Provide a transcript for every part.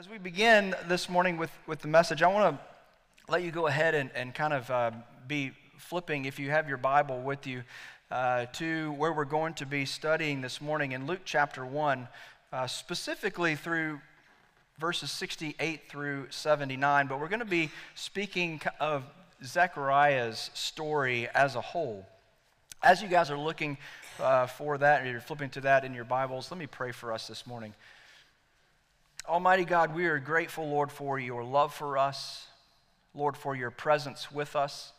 As we begin this morning with, with the message, I want to let you go ahead and, and kind of uh, be flipping, if you have your Bible with you, uh, to where we're going to be studying this morning in Luke chapter 1, uh, specifically through verses 68 through 79. But we're going to be speaking of Zechariah's story as a whole. As you guys are looking uh, for that, or you're flipping to that in your Bibles, let me pray for us this morning. Almighty God, we are grateful, Lord, for your love for us, Lord, for your presence with us,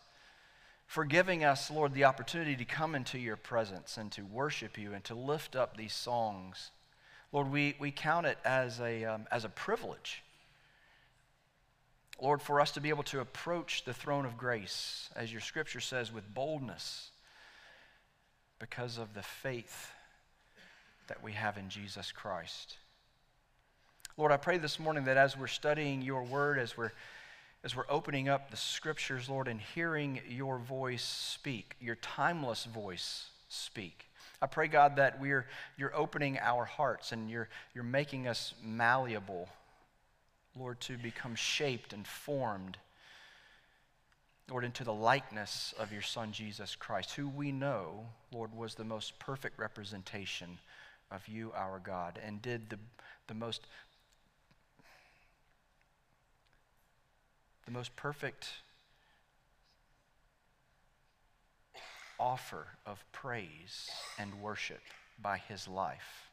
for giving us, Lord, the opportunity to come into your presence and to worship you and to lift up these songs. Lord, we, we count it as a, um, as a privilege. Lord, for us to be able to approach the throne of grace, as your scripture says, with boldness because of the faith that we have in Jesus Christ. Lord, I pray this morning that as we're studying your word, as we're, as we're opening up the scriptures, Lord, and hearing your voice speak, your timeless voice speak, I pray, God, that we're, you're opening our hearts and you're, you're making us malleable, Lord, to become shaped and formed, Lord, into the likeness of your Son, Jesus Christ, who we know, Lord, was the most perfect representation of you, our God, and did the, the most the most perfect offer of praise and worship by his life.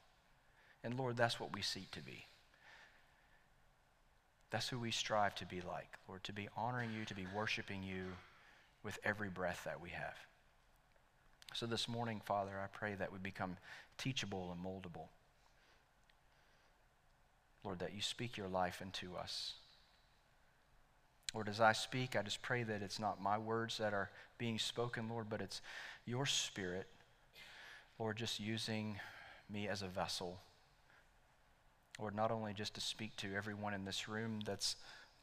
And Lord, that's what we seek to be. That's who we strive to be like, Lord, to be honoring you, to be worshiping you with every breath that we have. So this morning, Father, I pray that we become teachable and moldable. Lord, that you speak your life into us. Lord, as I speak, I just pray that it's not my words that are being spoken, Lord, but it's your spirit, Lord, just using me as a vessel. Lord, not only just to speak to everyone in this room that's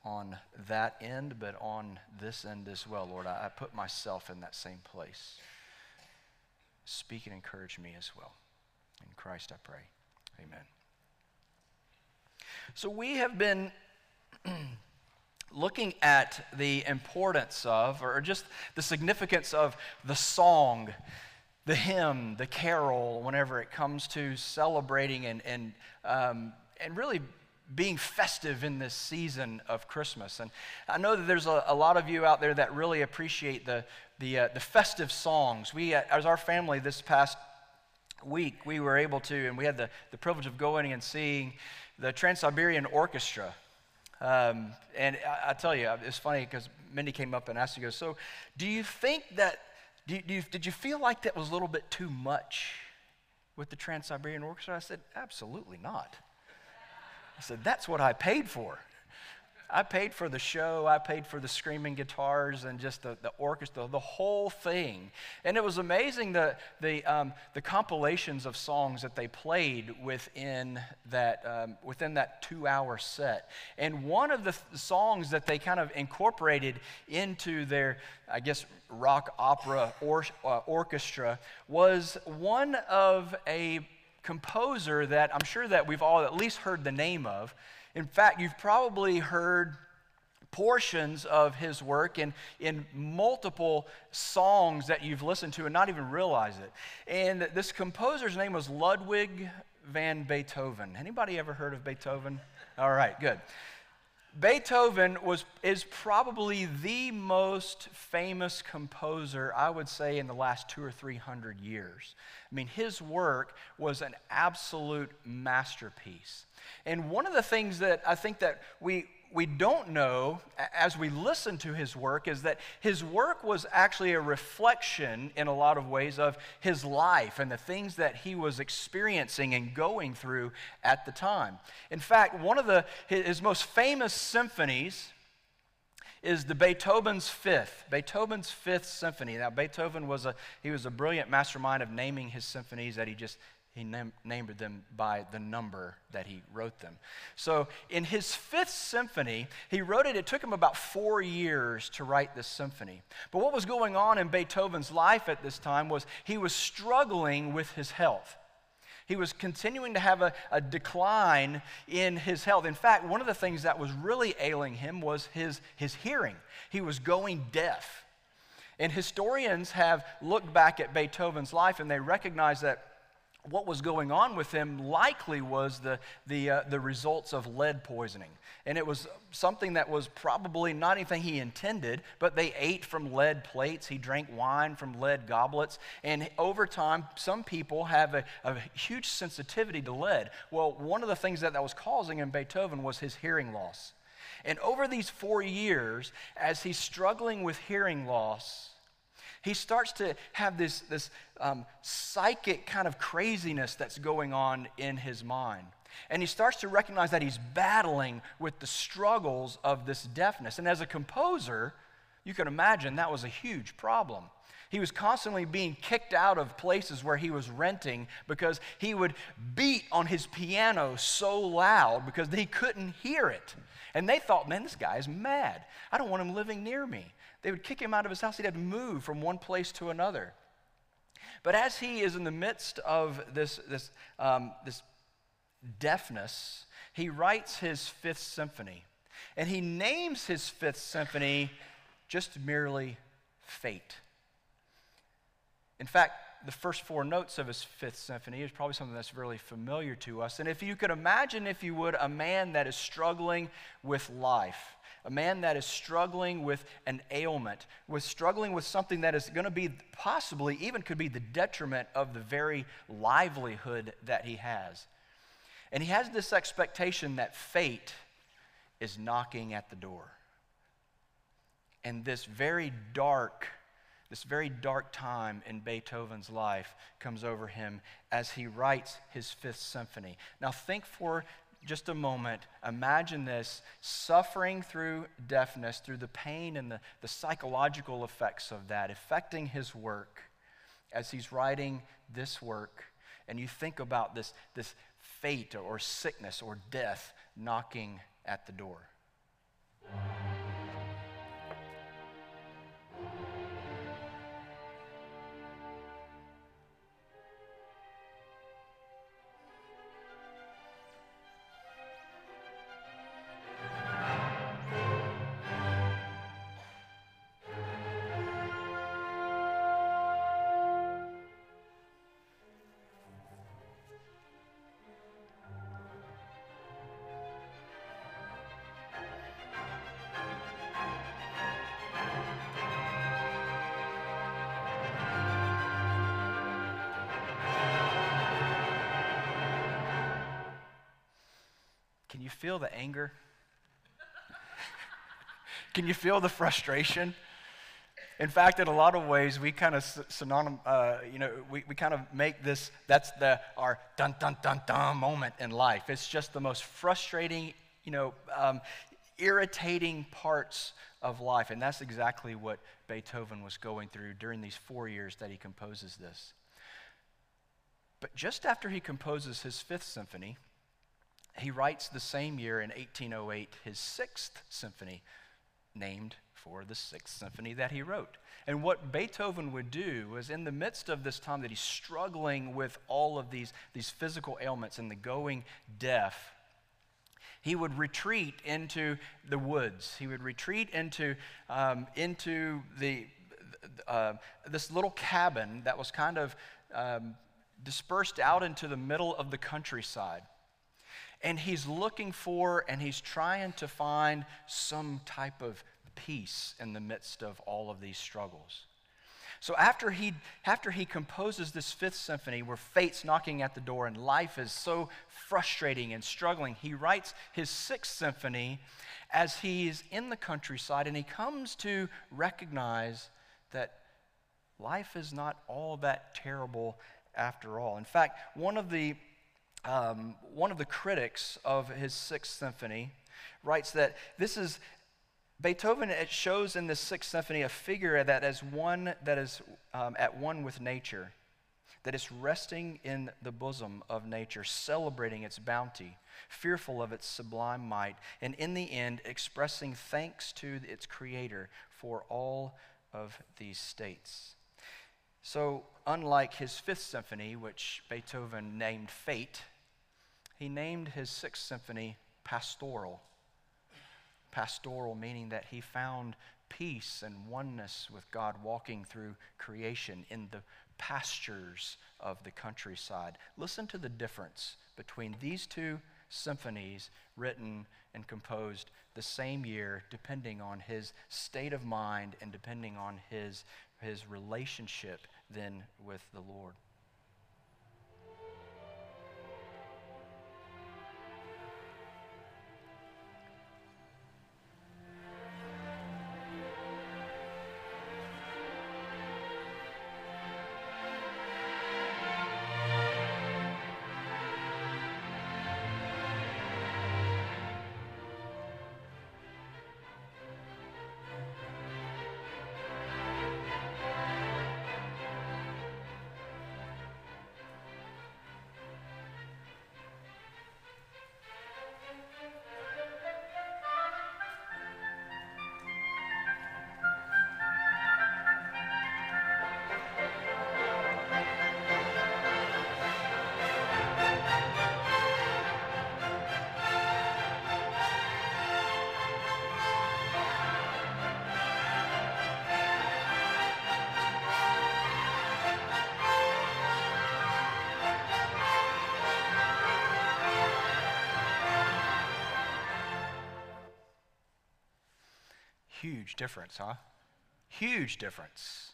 on that end, but on this end as well, Lord. I, I put myself in that same place. Speak and encourage me as well. In Christ I pray. Amen. So we have been looking at the importance of, or just the significance of the song, the hymn, the carol, whenever it comes to celebrating and, and, um, and really being festive in this season of Christmas. And I know that there's a, a lot of you out there that really appreciate the, the, uh, the festive songs. We, uh, as our family, this past week, we were able to, and we had the, the privilege of going and seeing the Trans Siberian Orchestra um, and I, I, tell you, it's funny because Mindy came up and asked, "You go, so do you think that? Do you, do you, did you feel like that was a little bit too much with the Trans Siberian Orchestra?" I said, "Absolutely not." I said, "That's what I paid for." I paid for the show, I paid for the screaming guitars and just the, the orchestra, the whole thing. And it was amazing the, the, um, the compilations of songs that they played within that, um, within that two hour set. And one of the th- songs that they kind of incorporated into their, I guess, rock opera or, uh, orchestra was one of a composer that I'm sure that we've all at least heard the name of. In fact, you've probably heard portions of his work in, in multiple songs that you've listened to and not even realize it. And this composer's name was Ludwig van Beethoven. Anybody ever heard of Beethoven? All right, good. Beethoven was, is probably the most famous composer, I would say, in the last two or three hundred years. I mean, his work was an absolute masterpiece. And one of the things that I think that we, we don't know as we listen to his work is that his work was actually a reflection in a lot of ways of his life and the things that he was experiencing and going through at the time. In fact, one of the, his most famous symphonies is the Beethoven's Fifth, Beethoven's Fifth Symphony. Now, Beethoven was a, he was a brilliant mastermind of naming his symphonies that he just he nam- named them by the number that he wrote them. So, in his fifth symphony, he wrote it, it took him about four years to write this symphony. But what was going on in Beethoven's life at this time was he was struggling with his health. He was continuing to have a, a, decline in his health. In fact, one of the things that was really ailing him was his, his hearing. He was going deaf. And historians have looked back at Beethoven's life and they recognize that what was going on with him likely was the, the, uh, the results of lead poisoning. And it was something that was probably not anything he intended, but they ate from lead plates. He drank wine from lead goblets. And over time, some people have a, a huge sensitivity to lead. Well, one of the things that that was causing in Beethoven was his hearing loss. And over these four years, as he's struggling with hearing loss, he starts to have this, this um, psychic kind of craziness that's going on in his mind. And he starts to recognize that he's battling with the struggles of this deafness. And as a composer, you can imagine that was a huge problem. He was constantly being kicked out of places where he was renting because he would beat on his piano so loud because he couldn't hear it. And they thought, man, this guy is mad. I don't want him living near me. They would kick him out of his house. He'd have to move from one place to another. But as he is in the midst of this, this, um, this deafness, he writes his fifth symphony. And he names his fifth symphony just merely Fate. In fact, the first four notes of his fifth symphony is probably something that's really familiar to us. And if you could imagine, if you would, a man that is struggling with life, a man that is struggling with an ailment, with struggling with something that is going to be possibly, even could be the detriment of the very livelihood that he has. And he has this expectation that fate is knocking at the door. And this very dark, this very dark time in Beethoven's life comes over him as he writes his fifth symphony. Now, think for just a moment, imagine this suffering through deafness, through the pain and the, the psychological effects of that, affecting his work as he's writing this work. And you think about this, this fate or sickness or death knocking at the door. Feel the anger? Can you feel the frustration? In fact, in a lot of ways, we kind of synonym, uh, you know, we, we kind of make this, that's the, our dun dun dun dun moment in life. It's just the most frustrating, you know, um, irritating parts of life. And that's exactly what Beethoven was going through during these four years that he composes this. But just after he composes his fifth symphony, he writes the same year in 1808 his sixth symphony, named for the sixth symphony that he wrote. And what Beethoven would do was, in the midst of this time that he's struggling with all of these, these physical ailments and the going deaf, he would retreat into the woods. He would retreat into, um, into the, uh, this little cabin that was kind of um, dispersed out into the middle of the countryside and he's looking for and he's trying to find some type of peace in the midst of all of these struggles. So after he, after he composes this fifth symphony where fate's knocking at the door and life is so frustrating and struggling, he writes his sixth symphony as he's in the countryside and he comes to recognize that life is not all that terrible after all. In fact, one of the um, one of the critics of his Sixth Symphony writes that this is Beethoven it shows in this Sixth Symphony a figure that is one that is um, at one with nature, that is resting in the bosom of nature, celebrating its bounty, fearful of its sublime might, and in the end expressing thanks to its Creator for all of these states. So, unlike his fifth symphony, which Beethoven named Fate, he named his sixth symphony Pastoral. Pastoral meaning that he found peace and oneness with God walking through creation in the pastures of the countryside. Listen to the difference between these two symphonies written and composed the same year, depending on his state of mind and depending on his, his relationship then with the Lord. Huge difference, huh? Huge difference.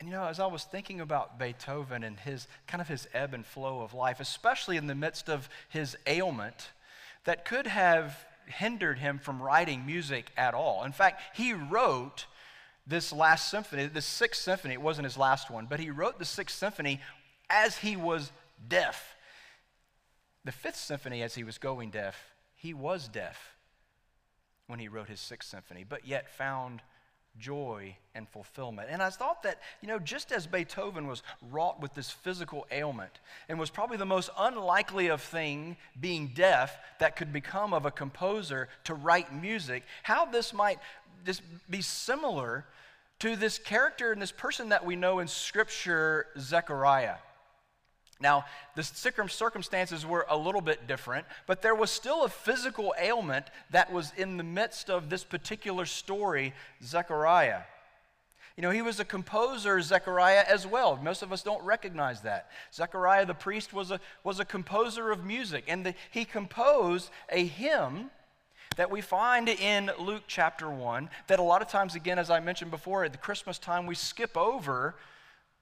And you know, as I was thinking about Beethoven and his kind of his ebb and flow of life, especially in the midst of his ailment that could have hindered him from writing music at all. In fact, he wrote this last symphony, the sixth symphony, it wasn't his last one, but he wrote the sixth symphony as he was deaf. The fifth symphony, as he was going deaf, he was deaf when he wrote his sixth symphony, but yet found joy and fulfillment. And I thought that, you know, just as Beethoven was wrought with this physical ailment and was probably the most unlikely of thing being deaf that could become of a composer to write music, how this might just be similar to this character and this person that we know in scripture, Zechariah. Now, the circumstances were a little bit different, but there was still a physical ailment that was in the midst of this particular story, Zechariah. You know, he was a composer, Zechariah, as well. Most of us don't recognize that. Zechariah the priest was a, was a composer of music, and the, he composed a hymn that we find in Luke chapter 1 that a lot of times, again, as I mentioned before, at the Christmas time, we skip over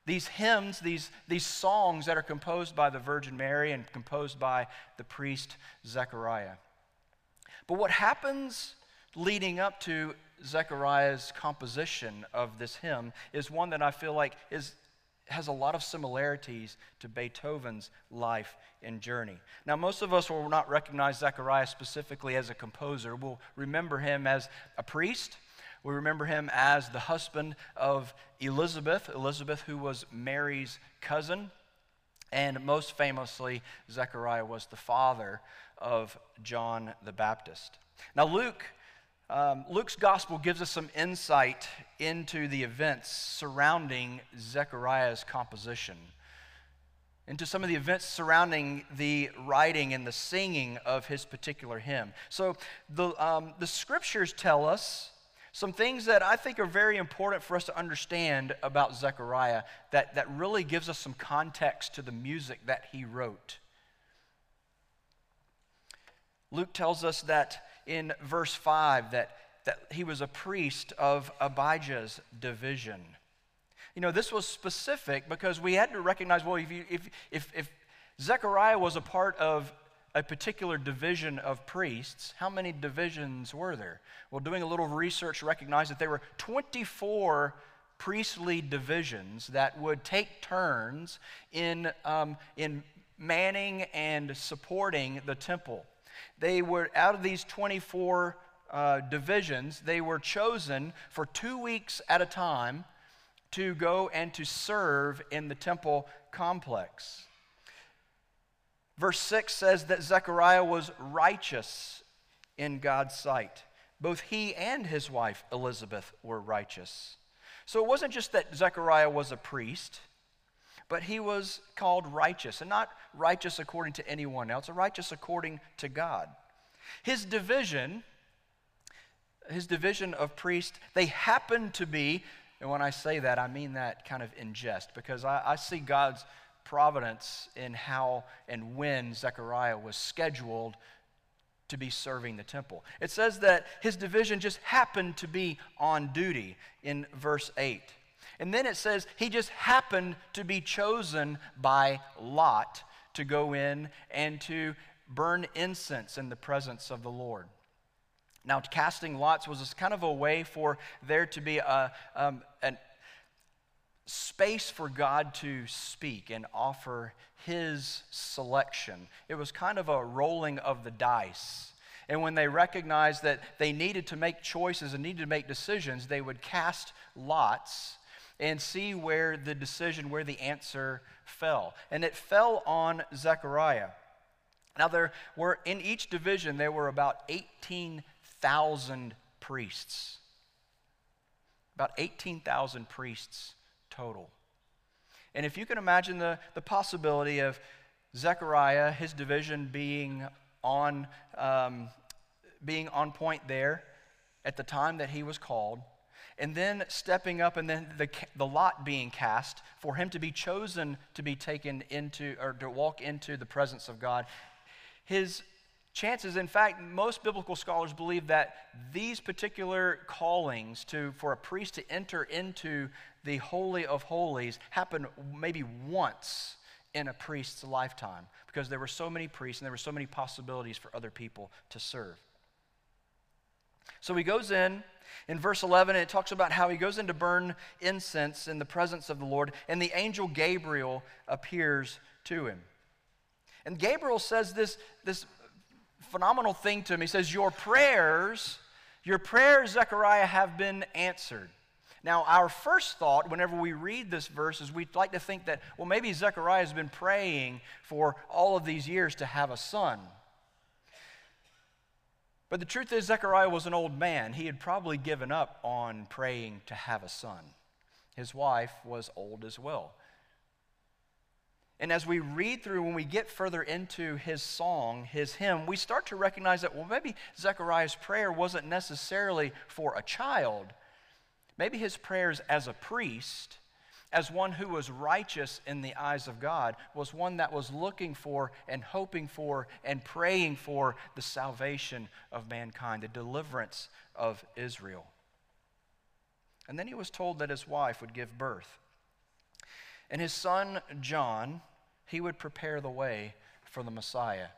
these hymns, these, these songs that are composed by the Virgin Mary and composed by the priest Zechariah. But what happens leading up to Zechariah's composition of this hymn is one that I feel like is, has a lot of similarities to Beethoven's life and journey. Now, most of us will not recognize Zechariah specifically as a composer. We'll remember him as a priest we remember him as the husband of Elizabeth, Elizabeth, who was Mary's cousin. And most famously, Zechariah was the father of John the Baptist. Now, Luke, um, Luke's gospel gives us some insight into the events surrounding Zechariah's composition, into some of the events surrounding the writing and the singing of his particular hymn. So, the, um, the scriptures tell us some things that I think are very important for us to understand about Zechariah that, that really gives us some context to the music that he wrote. Luke tells us that in verse 5 that, that he was a priest of Abijah's division. You know, this was specific because we had to recognize well, if, you, if, if, if Zechariah was a part of a particular division of priests, how many divisions were there? Well, doing a little research recognized that there were 24 priestly divisions that would take turns in, um, in manning and supporting the temple. They were, out of these 24 uh, divisions, they were chosen for two weeks at a time to go and to serve in the temple complex. Verse 6 says that Zechariah was righteous in God's sight. Both he and his wife Elizabeth were righteous. So it wasn't just that Zechariah was a priest, but he was called righteous, and not righteous according to anyone else, righteous according to God. His division, his division of priest, they happened to be, and when I say that, I mean that kind of in jest, because I, I see God's providence in how and when Zechariah was scheduled to be serving the temple. It says that his division just happened to be on duty in verse 8. And then it says he just happened to be chosen by Lot to go in and to burn incense in the presence of the Lord. Now, casting lots was kind of a way for there to be a, um, an space for God to speak and offer his selection. It was kind of a rolling of the dice. And when they recognized that they needed to make choices and needed to make decisions, they would cast lots and see where the decision, where the answer fell. And it fell on Zechariah. Now, there were, in each division, there were about 18,000 priests. About 18,000 priests total. And if you can imagine the, the possibility of Zechariah, his division being on, um, being on point there at the time that he was called, and then stepping up and then the, the lot being cast for him to be chosen to be taken into or to walk into the presence of God. His chances, in fact, most biblical scholars believe that these particular callings to, for a priest to enter into the Holy of Holies happened maybe once in a priest's lifetime because there were so many priests and there were so many possibilities for other people to serve. So he goes in. In verse 11, and it talks about how he goes in to burn incense in the presence of the Lord, and the angel Gabriel appears to him. And Gabriel says this, this phenomenal thing to him. He says, Your prayers, your prayers, Zechariah, have been answered. Now, our first thought whenever we read this verse is we'd like to think that, well, maybe Zechariah has been praying for all of these years to have a son. But the truth is, Zechariah was an old man. He had probably given up on praying to have a son. His wife was old as well. And as we read through, when we get further into his song, his hymn, we start to recognize that, well, maybe Zechariah's prayer wasn't necessarily for a child. Maybe his prayers as a priest as one who was righteous in the eyes of God, was one that was looking for and hoping for and praying for the salvation of mankind, the deliverance of Israel. And then he was told that his wife would give birth. And his son John, he would prepare the way for the Messiah.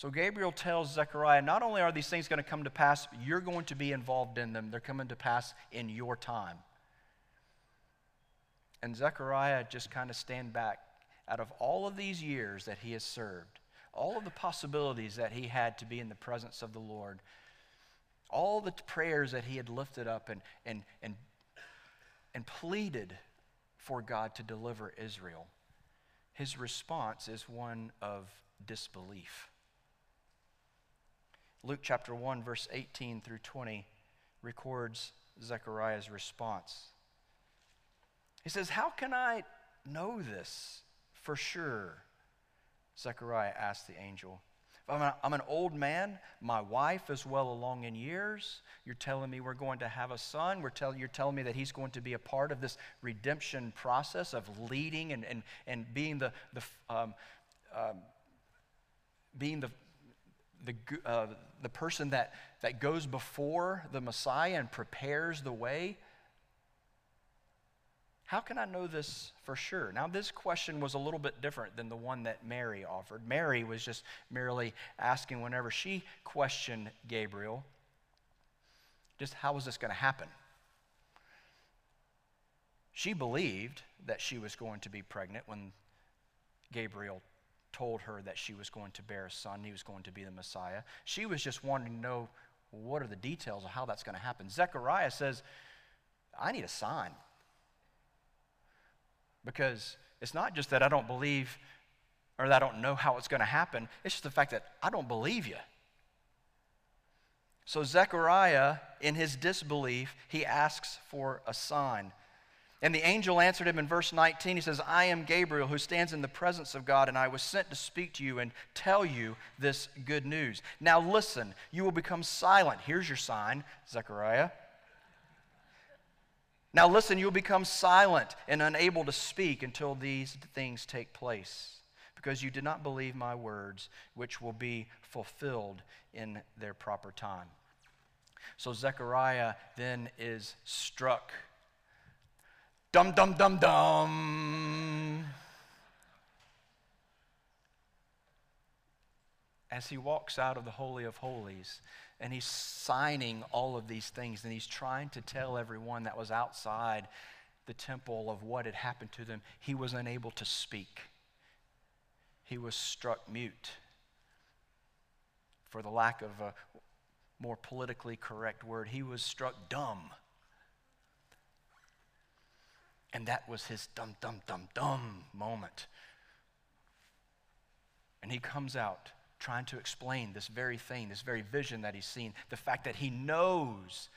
So Gabriel tells Zechariah, not only are these things going to come to pass, you're going to be involved in them, they're coming to pass in your time. And Zechariah just kind of stand back out of all of these years that he has served, all of the possibilities that he had to be in the presence of the Lord, all the prayers that he had lifted up and, and, and, and pleaded for God to deliver Israel. His response is one of disbelief. Luke chapter 1, verse 18 through 20 records Zechariah's response. He says, How can I know this for sure? Zechariah asked the angel. I'm, a, I'm an old man. My wife is well along in years. You're telling me we're going to have a son. We're tell, you're telling me that he's going to be a part of this redemption process of leading and, and, and being the, the, um, um, being the, the, uh, the person that, that goes before the Messiah and prepares the way. How can I know this for sure? Now, this question was a little bit different than the one that Mary offered. Mary was just merely asking whenever she questioned Gabriel, just how was this going to happen? She believed that she was going to be pregnant when Gabriel told her that she was going to bear a son, he was going to be the Messiah. She was just wanting to know what are the details of how that's going to happen. Zechariah says, I need a sign. Because it's not just that I don't believe or that I don't know how it's going to happen, it's just the fact that I don't believe you. So, Zechariah, in his disbelief, he asks for a sign. And the angel answered him in verse 19. He says, I am Gabriel who stands in the presence of God, and I was sent to speak to you and tell you this good news. Now listen, you will become silent. Here's your sign, Zechariah. Now listen, you will become silent and unable to speak until these things take place, because you did not believe my words, which will be fulfilled in their proper time. So Zechariah then is struck Dum, dum, dum, dum. As he walks out of the Holy of Holies and he's signing all of these things and he's trying to tell everyone that was outside the temple of what had happened to them, he was unable to speak. He was struck mute for the lack of a more politically correct word. He was struck dumb. And that was his dum, dum, dum, dum moment. And he comes out trying to explain this very thing, this very vision that he's seen, the fact that he knows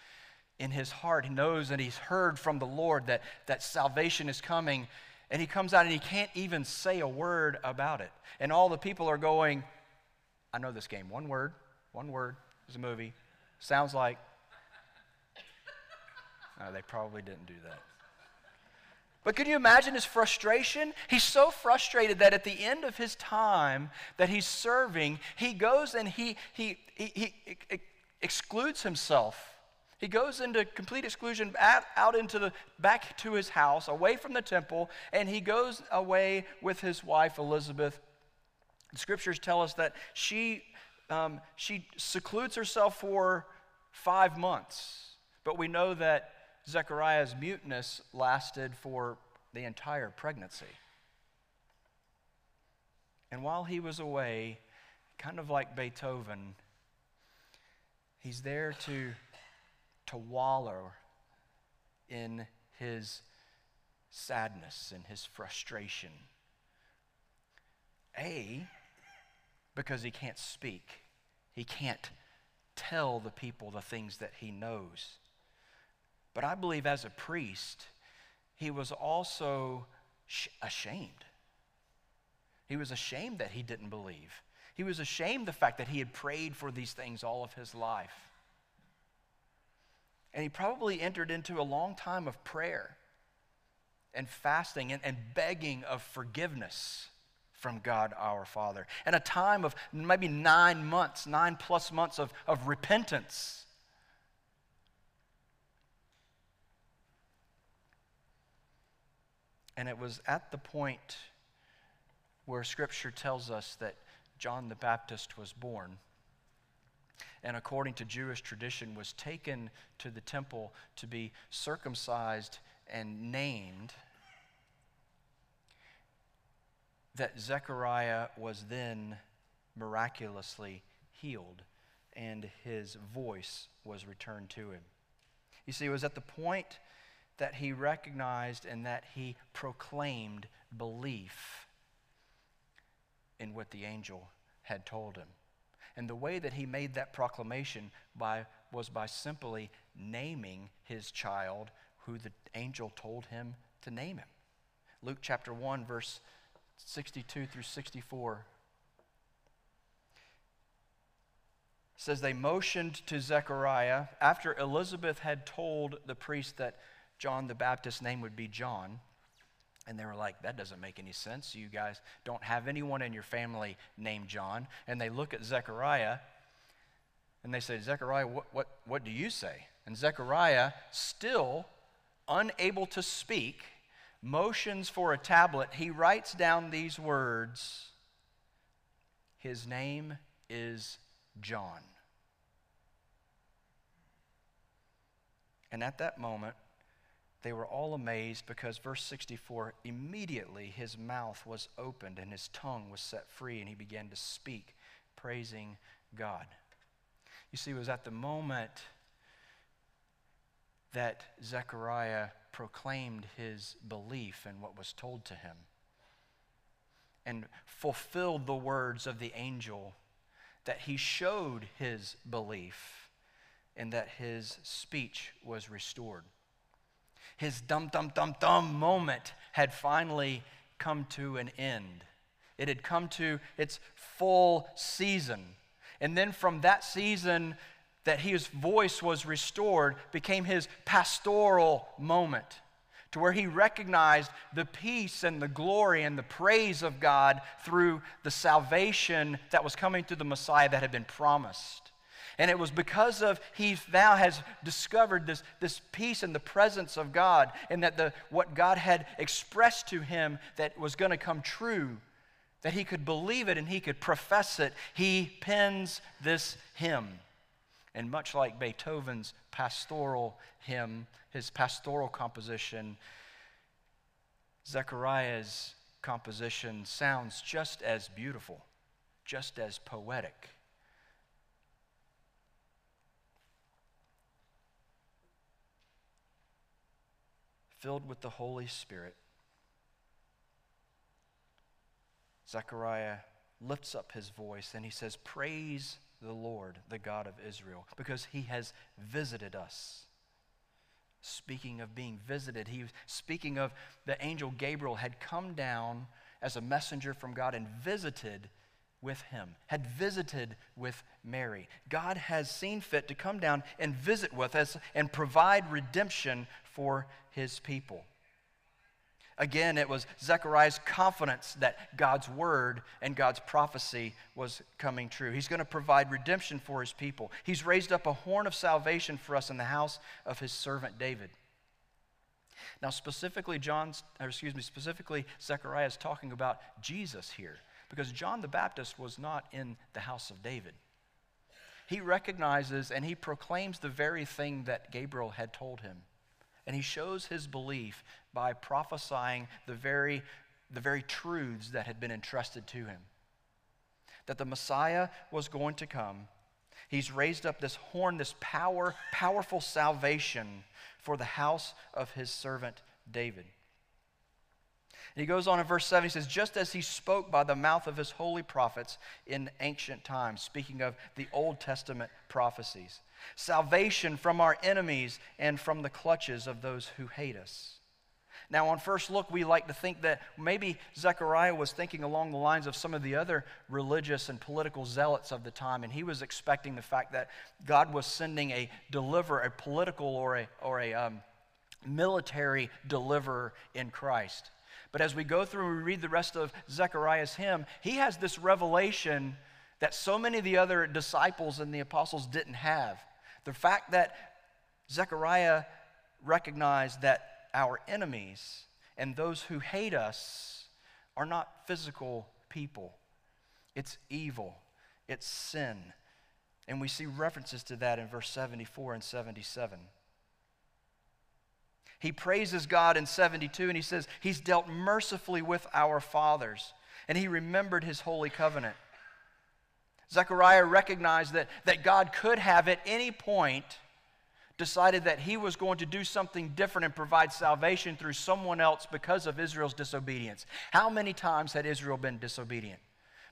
in his heart, he knows and he's heard from the Lord that, that salvation is coming. And he comes out and he can't even say a word about it. And all the people are going, I know this game. One word, one word. It's a movie. Sounds like. No, uh, they probably didn't do that. But can you imagine his frustration? He's so frustrated that at the end of his time that he's serving, he goes and he, he, he, he excludes himself. He goes into complete exclusion out, out into the back to his house, away from the temple, and he goes away with his wife Elizabeth. The scriptures tell us that she, um, she secludes herself for five months. But we know that Zechariah's muteness lasted for the entire pregnancy. And while he was away, kind of like Beethoven, he's there to, to wallow in his sadness and his frustration. A, because he can't speak, he can't tell the people the things that he knows. But I believe as a priest, he was also ashamed. He was ashamed that he didn't believe. He was ashamed the fact that he had prayed for these things all of his life. And he probably entered into a long time of prayer and fasting and, and begging of forgiveness from God our Father. And a time of maybe nine months, nine plus months of, of repentance And it was at the point where Scripture tells us that John the Baptist was born and according to Jewish tradition was taken to the temple to be circumcised and named, that Zechariah was then miraculously healed and his voice was returned to him. You see, it was at the point that he recognized and that he proclaimed belief in what the angel had told him. And the way that he made that proclamation by, was by simply naming his child who the angel told him to name him. Luke chapter 1, verse 62 through 64 says they motioned to Zechariah after Elizabeth had told the priest that John the Baptist's name would be John. And they were like, that doesn't make any sense. You guys don't have anyone in your family named John. And they look at Zechariah and they say, Zechariah, what, what, what do you say? And Zechariah, still unable to speak, motions for a tablet. He writes down these words His name is John. And at that moment, they were all amazed because, verse 64, immediately his mouth was opened and his tongue was set free, and he began to speak, praising God. You see, it was at the moment that Zechariah proclaimed his belief in what was told to him and fulfilled the words of the angel that he showed his belief and that his speech was restored. His dum dum dum dum moment had finally come to an end. It had come to its full season. And then from that season, that his voice was restored became his pastoral moment to where he recognized the peace and the glory and the praise of God through the salvation that was coming through the Messiah that had been promised. And it was because of he now has discovered this, this peace and the presence of God, and that the, what God had expressed to him that was going to come true, that he could believe it and he could profess it. He pens this hymn. And much like Beethoven's pastoral hymn, his pastoral composition, Zechariah's composition sounds just as beautiful, just as poetic. Filled with the Holy Spirit, Zechariah lifts up his voice and he says, Praise the Lord, the God of Israel, because he has visited us. Speaking of being visited, he was speaking of the angel Gabriel had come down as a messenger from God and visited with him, had visited with Mary. God has seen fit to come down and visit with us and provide redemption for his people. Again, it was Zechariah's confidence that God's word and God's prophecy was coming true. He's going to provide redemption for his people. He's raised up a horn of salvation for us in the house of his servant David. Now, specifically, John's, or excuse me, specifically, Zechariah is talking about Jesus here because John the Baptist was not in the house of David. He recognizes and he proclaims the very thing that Gabriel had told him. And he shows his belief by prophesying the very, the very truths that had been entrusted to him. That the Messiah was going to come. He's raised up this horn, this power, powerful salvation for the house of his servant David. And he goes on in verse 7, he says, Just as he spoke by the mouth of his holy prophets in ancient times, speaking of the Old Testament prophecies salvation from our enemies and from the clutches of those who hate us. Now, on first look, we like to think that maybe Zechariah was thinking along the lines of some of the other religious and political zealots of the time, and he was expecting the fact that God was sending a deliverer, a political or a, or a um, military deliverer in Christ. But as we go through and we read the rest of Zechariah's hymn, he has this revelation that so many of the other disciples and the apostles didn't have. The fact that Zechariah recognized that our enemies and those who hate us are not physical people, it's evil, it's sin. And we see references to that in verse 74 and 77. He praises God in 72 and he says, He's dealt mercifully with our fathers and he remembered his holy covenant. Zechariah recognized that, that God could have at any point decided that he was going to do something different and provide salvation through someone else because of Israel's disobedience. How many times had Israel been disobedient?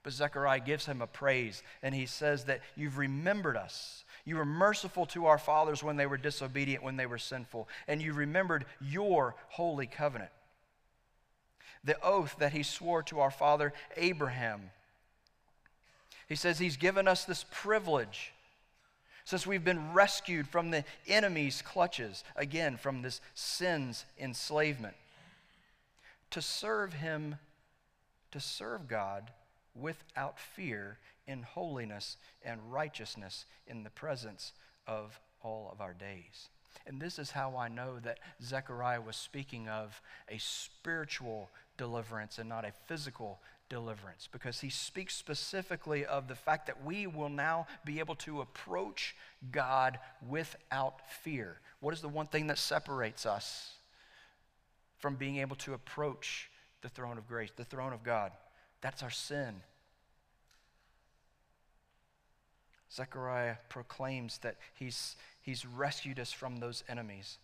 But Zechariah gives him a praise, and he says that you've remembered us. You were merciful to our fathers when they were disobedient, when they were sinful, and you remembered your holy covenant. The oath that he swore to our father Abraham he says he's given us this privilege since we've been rescued from the enemy's clutches, again, from this sin's enslavement, to serve him, to serve God without fear in holiness and righteousness in the presence of all of our days. And this is how I know that Zechariah was speaking of a spiritual deliverance and not a physical deliverance because he speaks specifically of the fact that we will now be able to approach God without fear. What is the one thing that separates us from being able to approach the throne of grace, the throne of God? That's our sin. Zechariah proclaims that he's, he's rescued us from those enemies.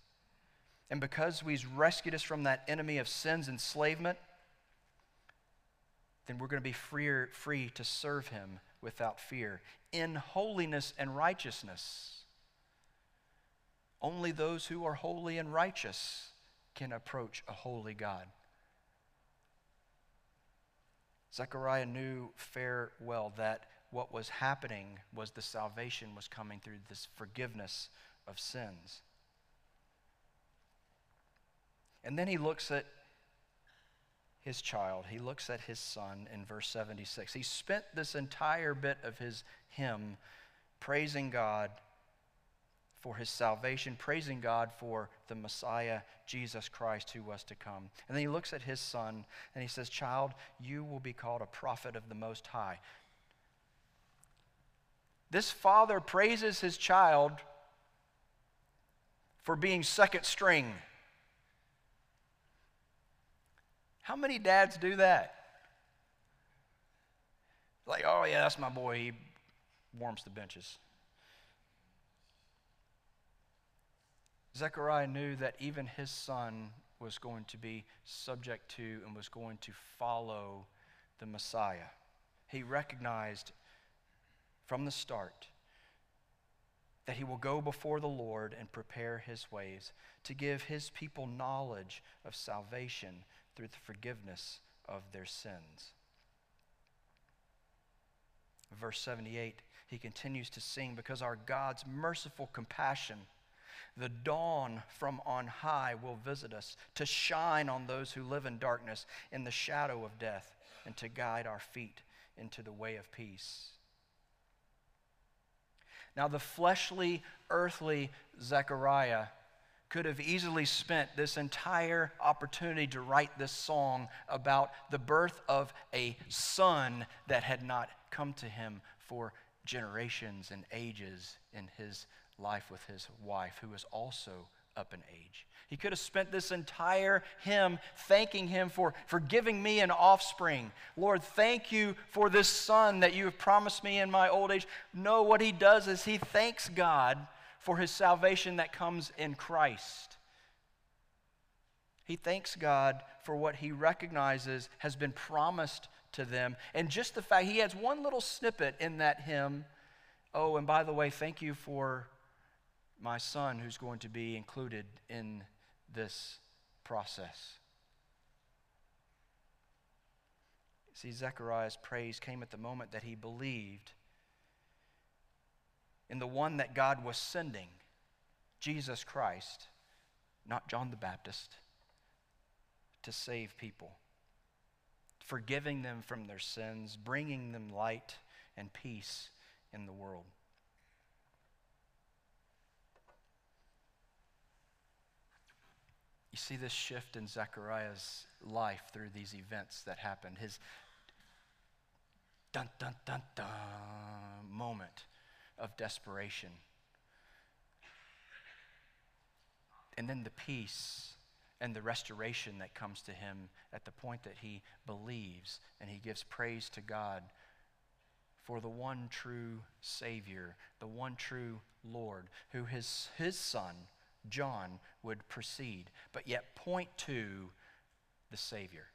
And because he's rescued us from that enemy of sin's enslavement, then we're going to be freer, free to serve him without fear in holiness and righteousness. Only those who are holy and righteous can approach a holy God. Zechariah knew fair well that what was happening was the salvation was coming through this forgiveness of sins. And then he looks at his child. He looks at his son in verse 76. He spent this entire bit of his hymn praising God for his salvation, praising God for the Messiah, Jesus Christ, who was to come. And then he looks at his son and he says, Child, you will be called a prophet of the Most High. This father praises his child for being second string. How many dads do that? Like, oh, yeah, that's my boy. He warms the benches. Zechariah knew that even his son was going to be subject to and was going to follow the Messiah. He recognized from the start that he will go before the Lord and prepare his ways to give his people knowledge of salvation through the forgiveness of their sins. Verse 78, he continues to sing because our God's merciful compassion, the dawn from on high, will visit us to shine on those who live in darkness in the shadow of death and to guide our feet into the way of peace. Now, the fleshly, earthly Zechariah could have easily spent this entire opportunity to write this song about the birth of a son that had not come to him for generations and ages in his life with his wife, who was also up in age. He could have spent this entire hymn thanking him for, for giving me an offspring. Lord, thank you for this son that you have promised me in my old age. No, what he does is he thanks God for his salvation that comes in Christ. He thanks God for what he recognizes has been promised to them. And just the fact, he has one little snippet in that hymn. Oh, and by the way, thank you for my son who's going to be included in this process. See, Zechariah's praise came at the moment that he believed in the one that God was sending, Jesus Christ, not John the Baptist, to save people, forgiving them from their sins, bringing them light and peace in the world. You see this shift in Zechariah's life through these events that happened. His dun dun dun dun moment of desperation. And then the peace and the restoration that comes to him at the point that he believes and he gives praise to God for the one true Savior, the one true Lord, who his, his son John would precede, but yet point to the Savior.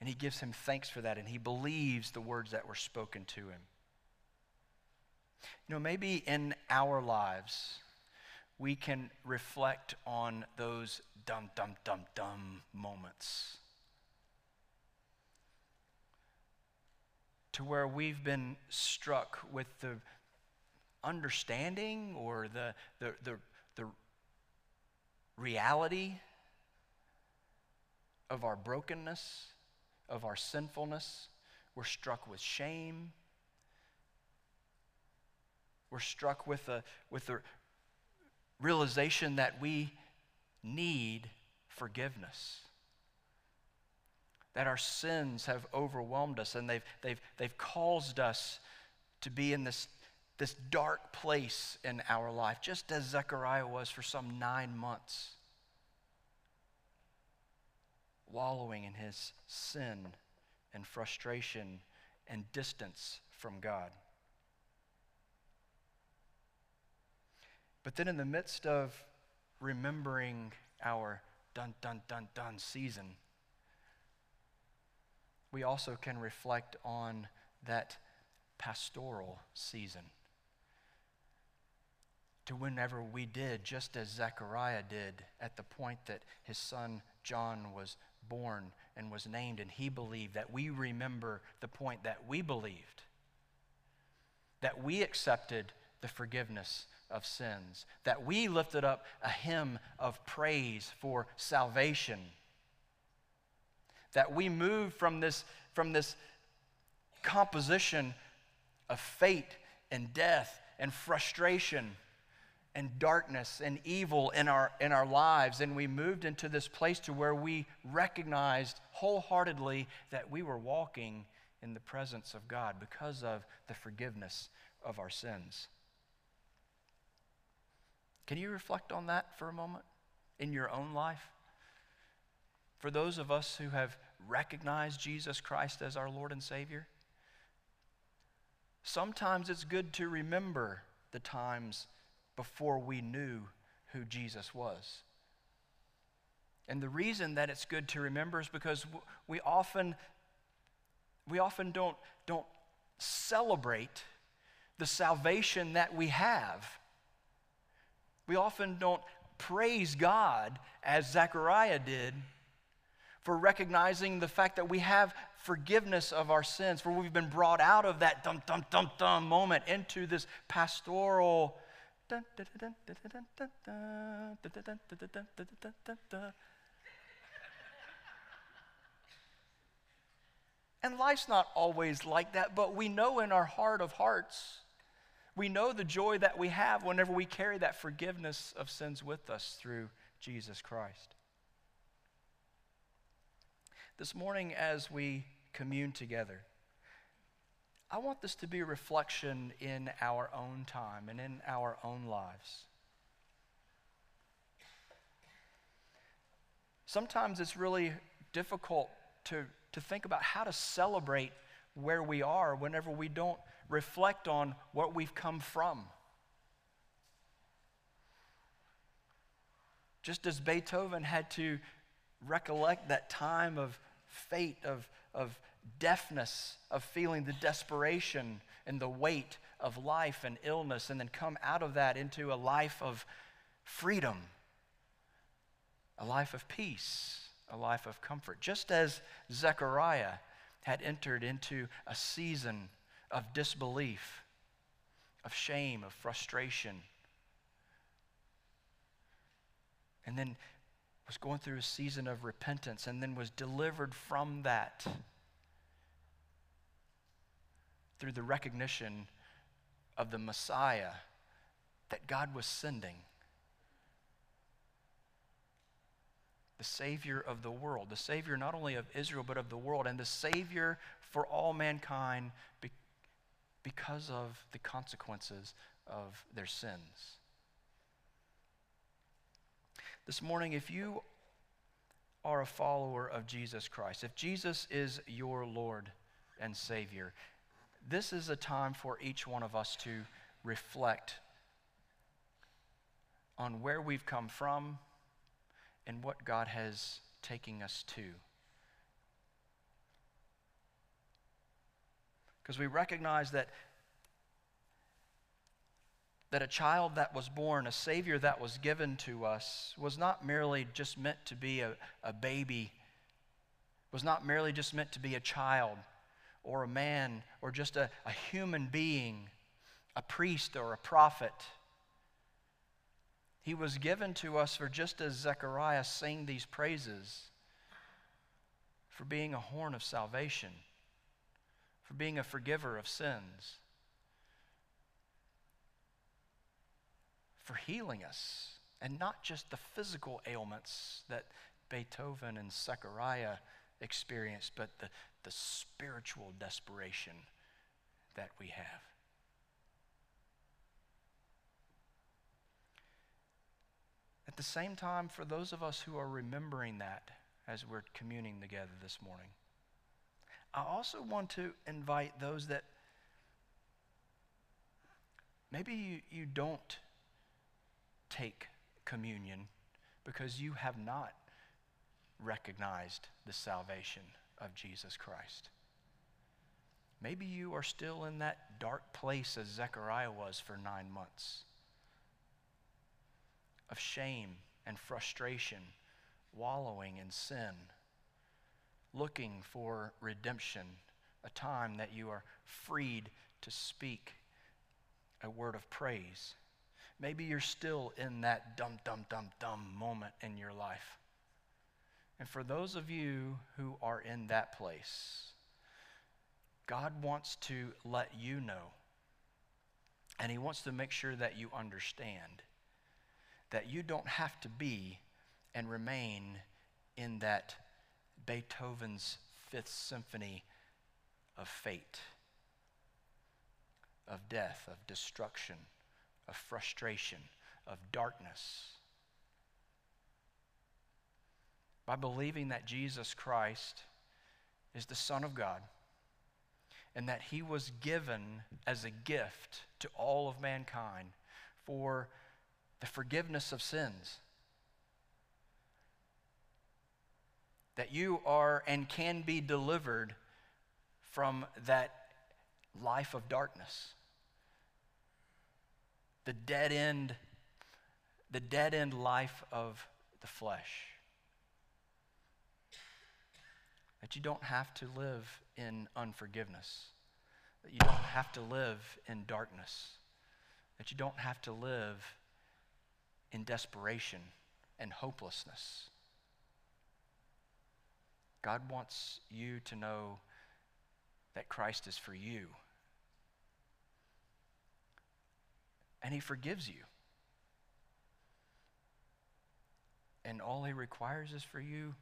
And he gives him thanks for that, and he believes the words that were spoken to him. You know, maybe in our lives, we can reflect on those dum, dum, dum, dum moments. To where we've been struck with the understanding or the, the the reality of our brokenness, of our sinfulness. We're struck with shame. We're struck with the, with the realization that we need forgiveness. That our sins have overwhelmed us and they've, they've, they've caused us to be in this this dark place in our life, just as Zechariah was for some nine months, wallowing in his sin and frustration and distance from God. But then, in the midst of remembering our dun dun dun dun season, we also can reflect on that pastoral season to whenever we did, just as Zechariah did at the point that his son John was born and was named, and he believed, that we remember the point that we believed, that we accepted the forgiveness of sins, that we lifted up a hymn of praise for salvation, that we moved from this, from this composition of fate and death and frustration and darkness and evil in our, in our lives. And we moved into this place to where we recognized wholeheartedly that we were walking in the presence of God because of the forgiveness of our sins. Can you reflect on that for a moment in your own life? For those of us who have recognized Jesus Christ as our Lord and Savior, sometimes it's good to remember the times before we knew who Jesus was. And the reason that it's good to remember is because we often, we often don't, don't celebrate the salvation that we have. We often don't praise God as Zechariah did for recognizing the fact that we have forgiveness of our sins, for we've been brought out of that dum dum dum dum moment into this pastoral and life's not always like that, but we know in our heart of hearts, we know the joy that we have whenever we carry that forgiveness of sins with us through Jesus Christ. This morning, as we commune together, I want this to be a reflection in our own time and in our own lives. Sometimes it's really difficult to, to think about how to celebrate where we are whenever we don't reflect on what we've come from. Just as Beethoven had to recollect that time of fate, of, of deafness, of feeling the desperation and the weight of life and illness, and then come out of that into a life of freedom, a life of peace, a life of comfort. Just as Zechariah had entered into a season of disbelief, of shame, of frustration, and then was going through a season of repentance and then was delivered from that through the recognition of the Messiah that God was sending. The Savior of the world, the Savior not only of Israel, but of the world, and the Savior for all mankind be- because of the consequences of their sins. This morning, if you are a follower of Jesus Christ, if Jesus is your Lord and Savior, this is a time for each one of us to reflect on where we've come from and what God has taken us to. Because we recognize that, that a child that was born, a Savior that was given to us, was not merely just meant to be a, a baby, was not merely just meant to be a child or a man or just a, a human being, a priest or a prophet. He was given to us for just as Zechariah sang these praises, for being a horn of salvation, for being a forgiver of sins, for healing us, and not just the physical ailments that Beethoven and Zechariah experienced, but the, the spiritual desperation that we have. At the same time, for those of us who are remembering that as we're communing together this morning, I also want to invite those that maybe you, you don't take communion because you have not recognized the salvation of Jesus Christ. Maybe you are still in that dark place as Zechariah was for nine months. of shame and frustration, wallowing in sin, looking for redemption, a time that you are freed to speak a word of praise. Maybe you're still in that dum, dum, dum, dum moment in your life. And for those of you who are in that place, God wants to let you know, and He wants to make sure that you understand that you don't have to be and remain in that Beethoven's Fifth Symphony of fate, of death, of destruction, of frustration, of darkness. By believing that Jesus Christ is the Son of God and that he was given as a gift to all of mankind for the forgiveness of sins. That you are and can be delivered from that life of darkness. The dead end, the dead end life of the flesh. That you don't have to live in unforgiveness. That you don't have to live in darkness. That you don't have to live in desperation and hopelessness. God wants you to know that Christ is for you. And He forgives you. And all He requires is for you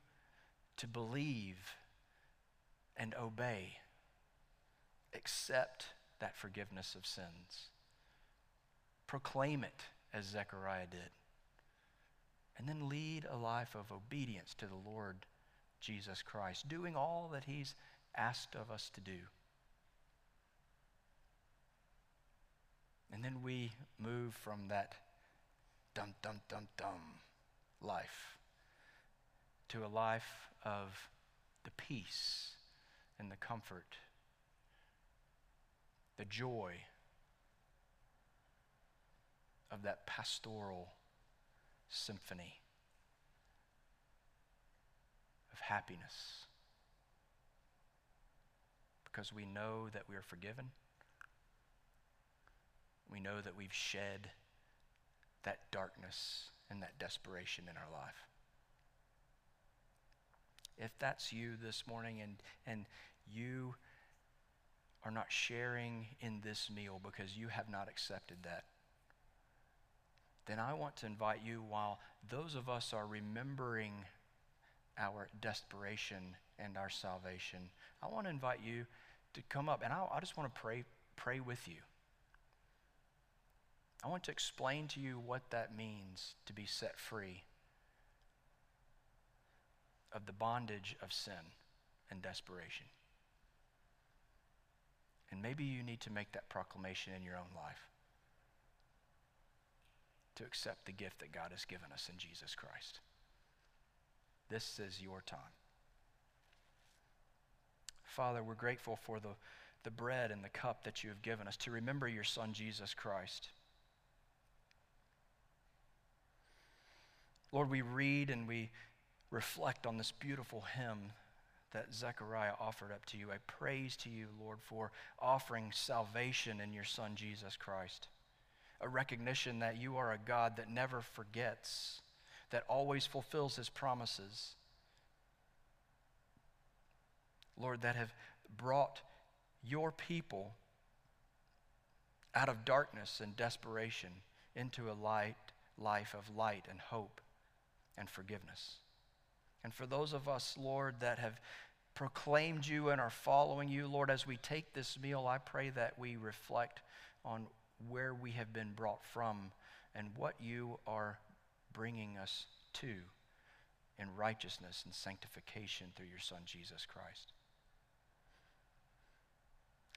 to believe and obey. Accept that forgiveness of sins. Proclaim it as Zechariah did. And then lead a life of obedience to the Lord Jesus Christ, doing all that He's asked of us to do. And then we move from that dum, dum, dum, dum life to a life of the peace and the comfort, the joy of that pastoral symphony of happiness. Because we know that we are forgiven. We know that we've shed that darkness and that desperation in our life. If that's you this morning and, and you are not sharing in this meal because you have not accepted that, then I want to invite you while those of us are remembering our desperation and our salvation, I want to invite you to come up and I, I just want to pray, pray with you. I want to explain to you what that means to be set free of the bondage of sin and desperation. And maybe you need to make that proclamation in your own life to accept the gift that God has given us in Jesus Christ. This is your time. Father, we're grateful for the, the bread and the cup that you have given us to remember your Son, Jesus Christ. Lord, we read and we reflect on this beautiful hymn that Zechariah offered up to you. I praise to you, Lord, for offering salvation in your Son, Jesus Christ a recognition that you are a God that never forgets, that always fulfills his promises. Lord, that have brought your people out of darkness and desperation into a light life of light and hope and forgiveness. And for those of us, Lord, that have proclaimed you and are following you, Lord, as we take this meal, I pray that we reflect on where we have been brought from and what you are bringing us to in righteousness and sanctification through your Son, Jesus Christ.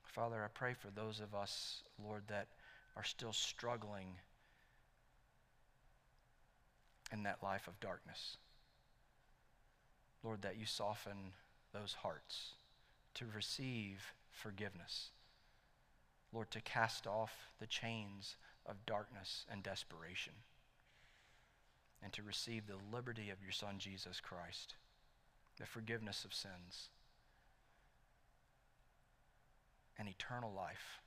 Father, I pray for those of us, Lord, that are still struggling in that life of darkness. Lord, that you soften those hearts to receive forgiveness Lord, to cast off the chains of darkness and desperation. and to receive the liberty of your Son, Jesus Christ, the forgiveness of sins, and eternal life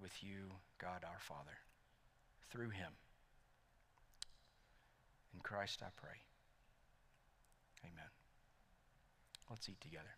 with you, God our Father, through him. In Christ I pray. Amen. Let's eat together.